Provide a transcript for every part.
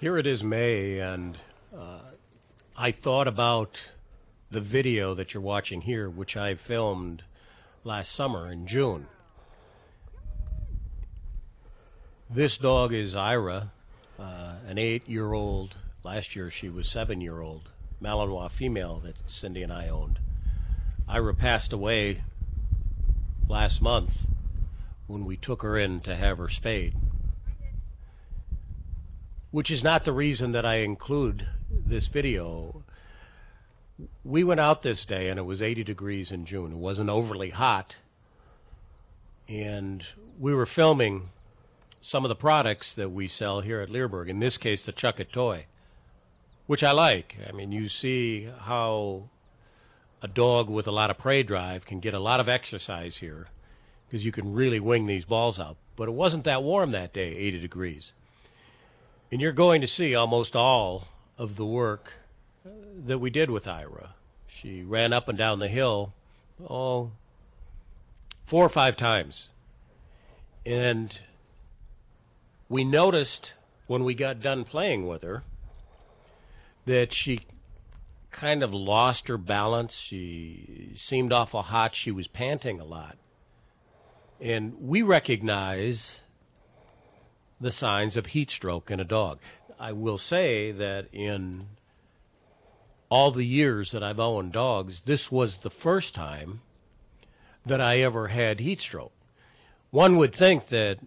Here it is May, and uh, I thought about the video that you're watching here, which I filmed last summer in June. This dog is Ira, uh, an eight year old. Last year she was seven year old Malinois female that Cindy and I owned. Ira passed away last month when we took her in to have her spayed which is not the reason that I include this video. We went out this day and it was 80 degrees in June. It wasn't overly hot. And we were filming some of the products that we sell here at Leerburg, in this case, the Chuckit toy, which I like. I mean, you see how a dog with a lot of prey drive can get a lot of exercise here because you can really wing these balls out. But it wasn't that warm that day, 80 degrees. And you're going to see almost all of the work that we did with Ira. She ran up and down the hill, oh, four or five times. And we noticed when we got done playing with her that she kind of lost her balance. She seemed awful hot. She was panting a lot. And we recognize the signs of heat stroke in a dog. I will say that in all the years that I've owned dogs, this was the first time that I ever had heat stroke. One would think that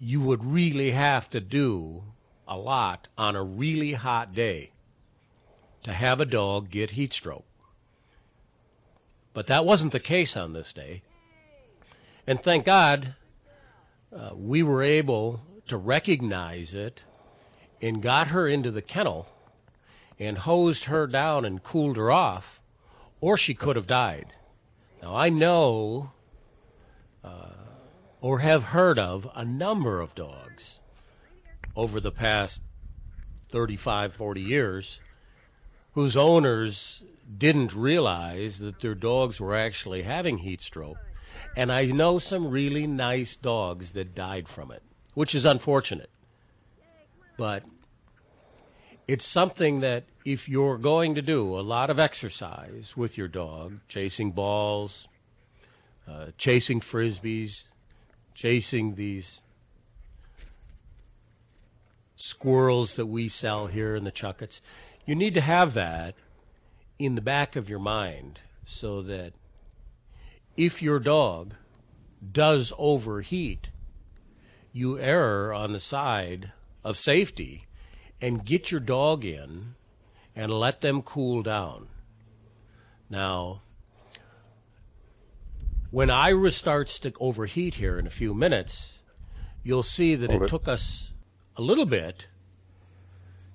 you would really have to do a lot on a really hot day to have a dog get heat stroke. But that wasn't the case on this day. And thank God uh, we were able to recognize it and got her into the kennel and hosed her down and cooled her off, or she could have died. Now, I know uh, or have heard of a number of dogs over the past 35, 40 years whose owners didn't realize that their dogs were actually having heat stroke and I know some really nice dogs that died from it, which is unfortunate. But it's something that if you're going to do a lot of exercise with your dog, chasing balls, uh, chasing frisbees, chasing these squirrels that we sell here in the Chuckits, you need to have that in the back of your mind so that if your dog does overheat, you err on the side of safety and get your dog in and let them cool down. Now, when Ira starts to overheat here in a few minutes, you'll see that it took us a little bit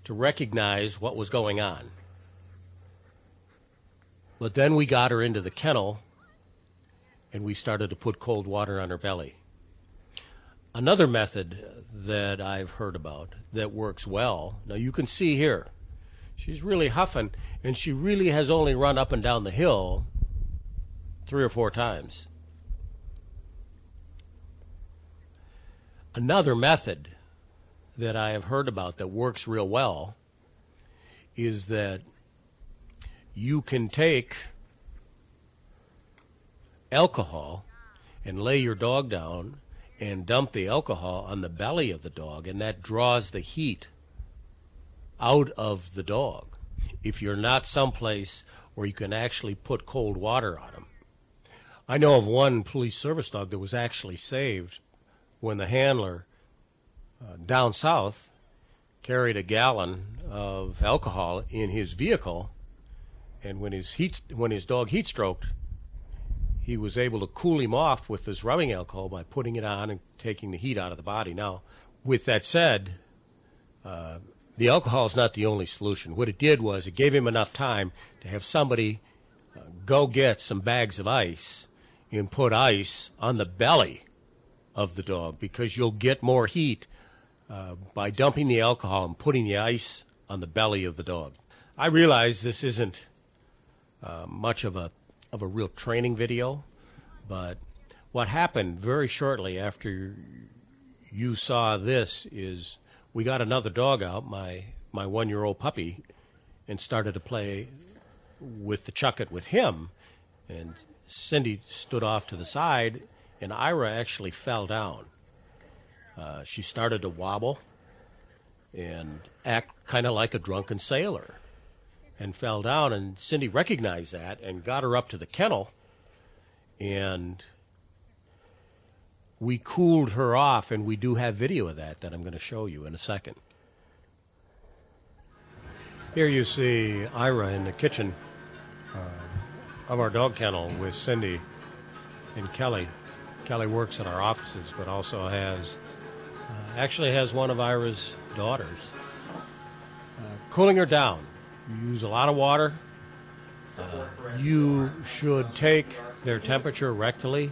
to recognize what was going on. But then we got her into the kennel and we started to put cold water on her belly. Another method that I've heard about that works well, now you can see here, she's really huffing, and she really has only run up and down the hill three or four times. Another method that I have heard about that works real well is that you can take alcohol and lay your dog down and dump the alcohol on the belly of the dog, and that draws the heat out of the dog. If you're not someplace where you can actually put cold water on them. I know of one police service dog that was actually saved when the handler uh, down south carried a gallon of alcohol in his vehicle, and when his heat when his dog heat stroked, he was able to cool him off with this rubbing alcohol by putting it on and taking the heat out of the body. Now, with that said, uh, the alcohol is not the only solution. What it did was it gave him enough time to have somebody uh, go get some bags of ice and put ice on the belly of the dog because you'll get more heat uh, by dumping the alcohol and putting the ice on the belly of the dog. I realize this isn't uh, much of a of a real training video, but what happened very shortly after you saw this is we got another dog out, my my one year old puppy, and started to play with the Chuckit with him. And Cindy stood off to the side, and Ira actually fell down. Uh, she started to wobble and act kind of like a drunken sailor and fell down. And Cindy recognized that and got her up to the kennel. And we cooled her off, and we do have video of that that I'm going to show you in a second. Here you see Ira in the kitchen uh, of our dog kennel with Cindy and Kelly. Kelly works in our offices, but also has uh, actually has one of Ira's daughters. Uh, cooling her down. You use a lot of water. Uh, you should take their temperature rectally.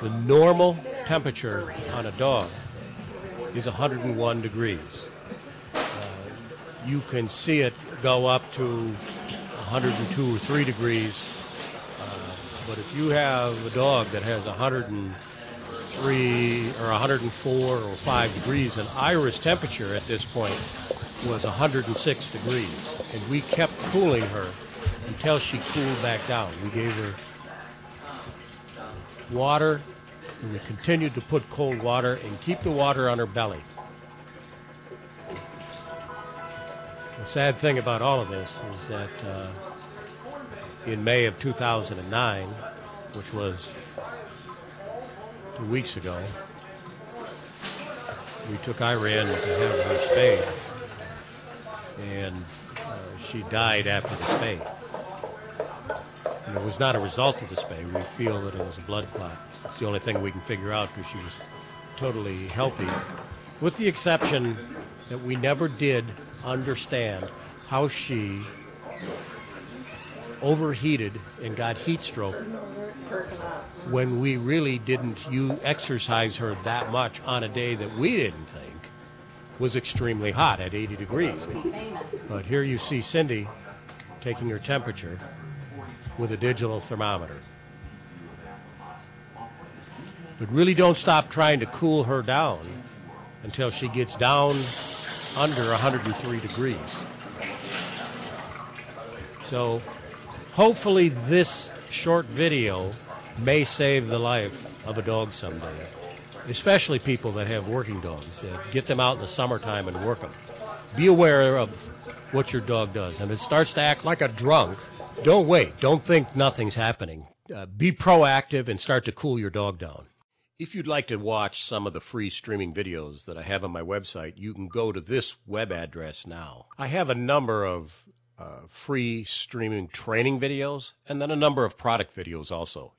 The normal temperature on a dog is 101 degrees. Uh, you can see it go up to 102 or 3 degrees. Uh, but if you have a dog that has 103 or 104 or 5 degrees, and Ira's temperature at this point was 106 degrees, and we kept cooling her until she cooled back down. We gave her water, and we continued to put cold water and keep the water on her belly. The sad thing about all of this is that uh, in May of 2009, which was two weeks ago, we took Ira in to have her spayed, and uh, she died after the spay. And it was not a result of the spay. We feel that it was a blood clot. It's the only thing we can figure out because she was totally healthy, with the exception that we never did understand how she overheated and got heat stroke when we really didn't you exercise her that much on a day that we didn't think was extremely hot at 80 degrees. But here you see Cindy taking her temperature with a digital thermometer. But really don't stop trying to cool her down until she gets down under 103 degrees. So hopefully this short video may save the life of a dog someday, especially people that have working dogs. Uh, get them out in the summertime and work them. Be aware of what your dog does. And if it starts to act like a drunk, don't wait. Don't think nothing's happening. Uh, be proactive and start to cool your dog down. If you'd like to watch some of the free streaming videos that I have on my website, you can go to this web address now. I have a number of Uh, free streaming training videos and then a number of product videos also.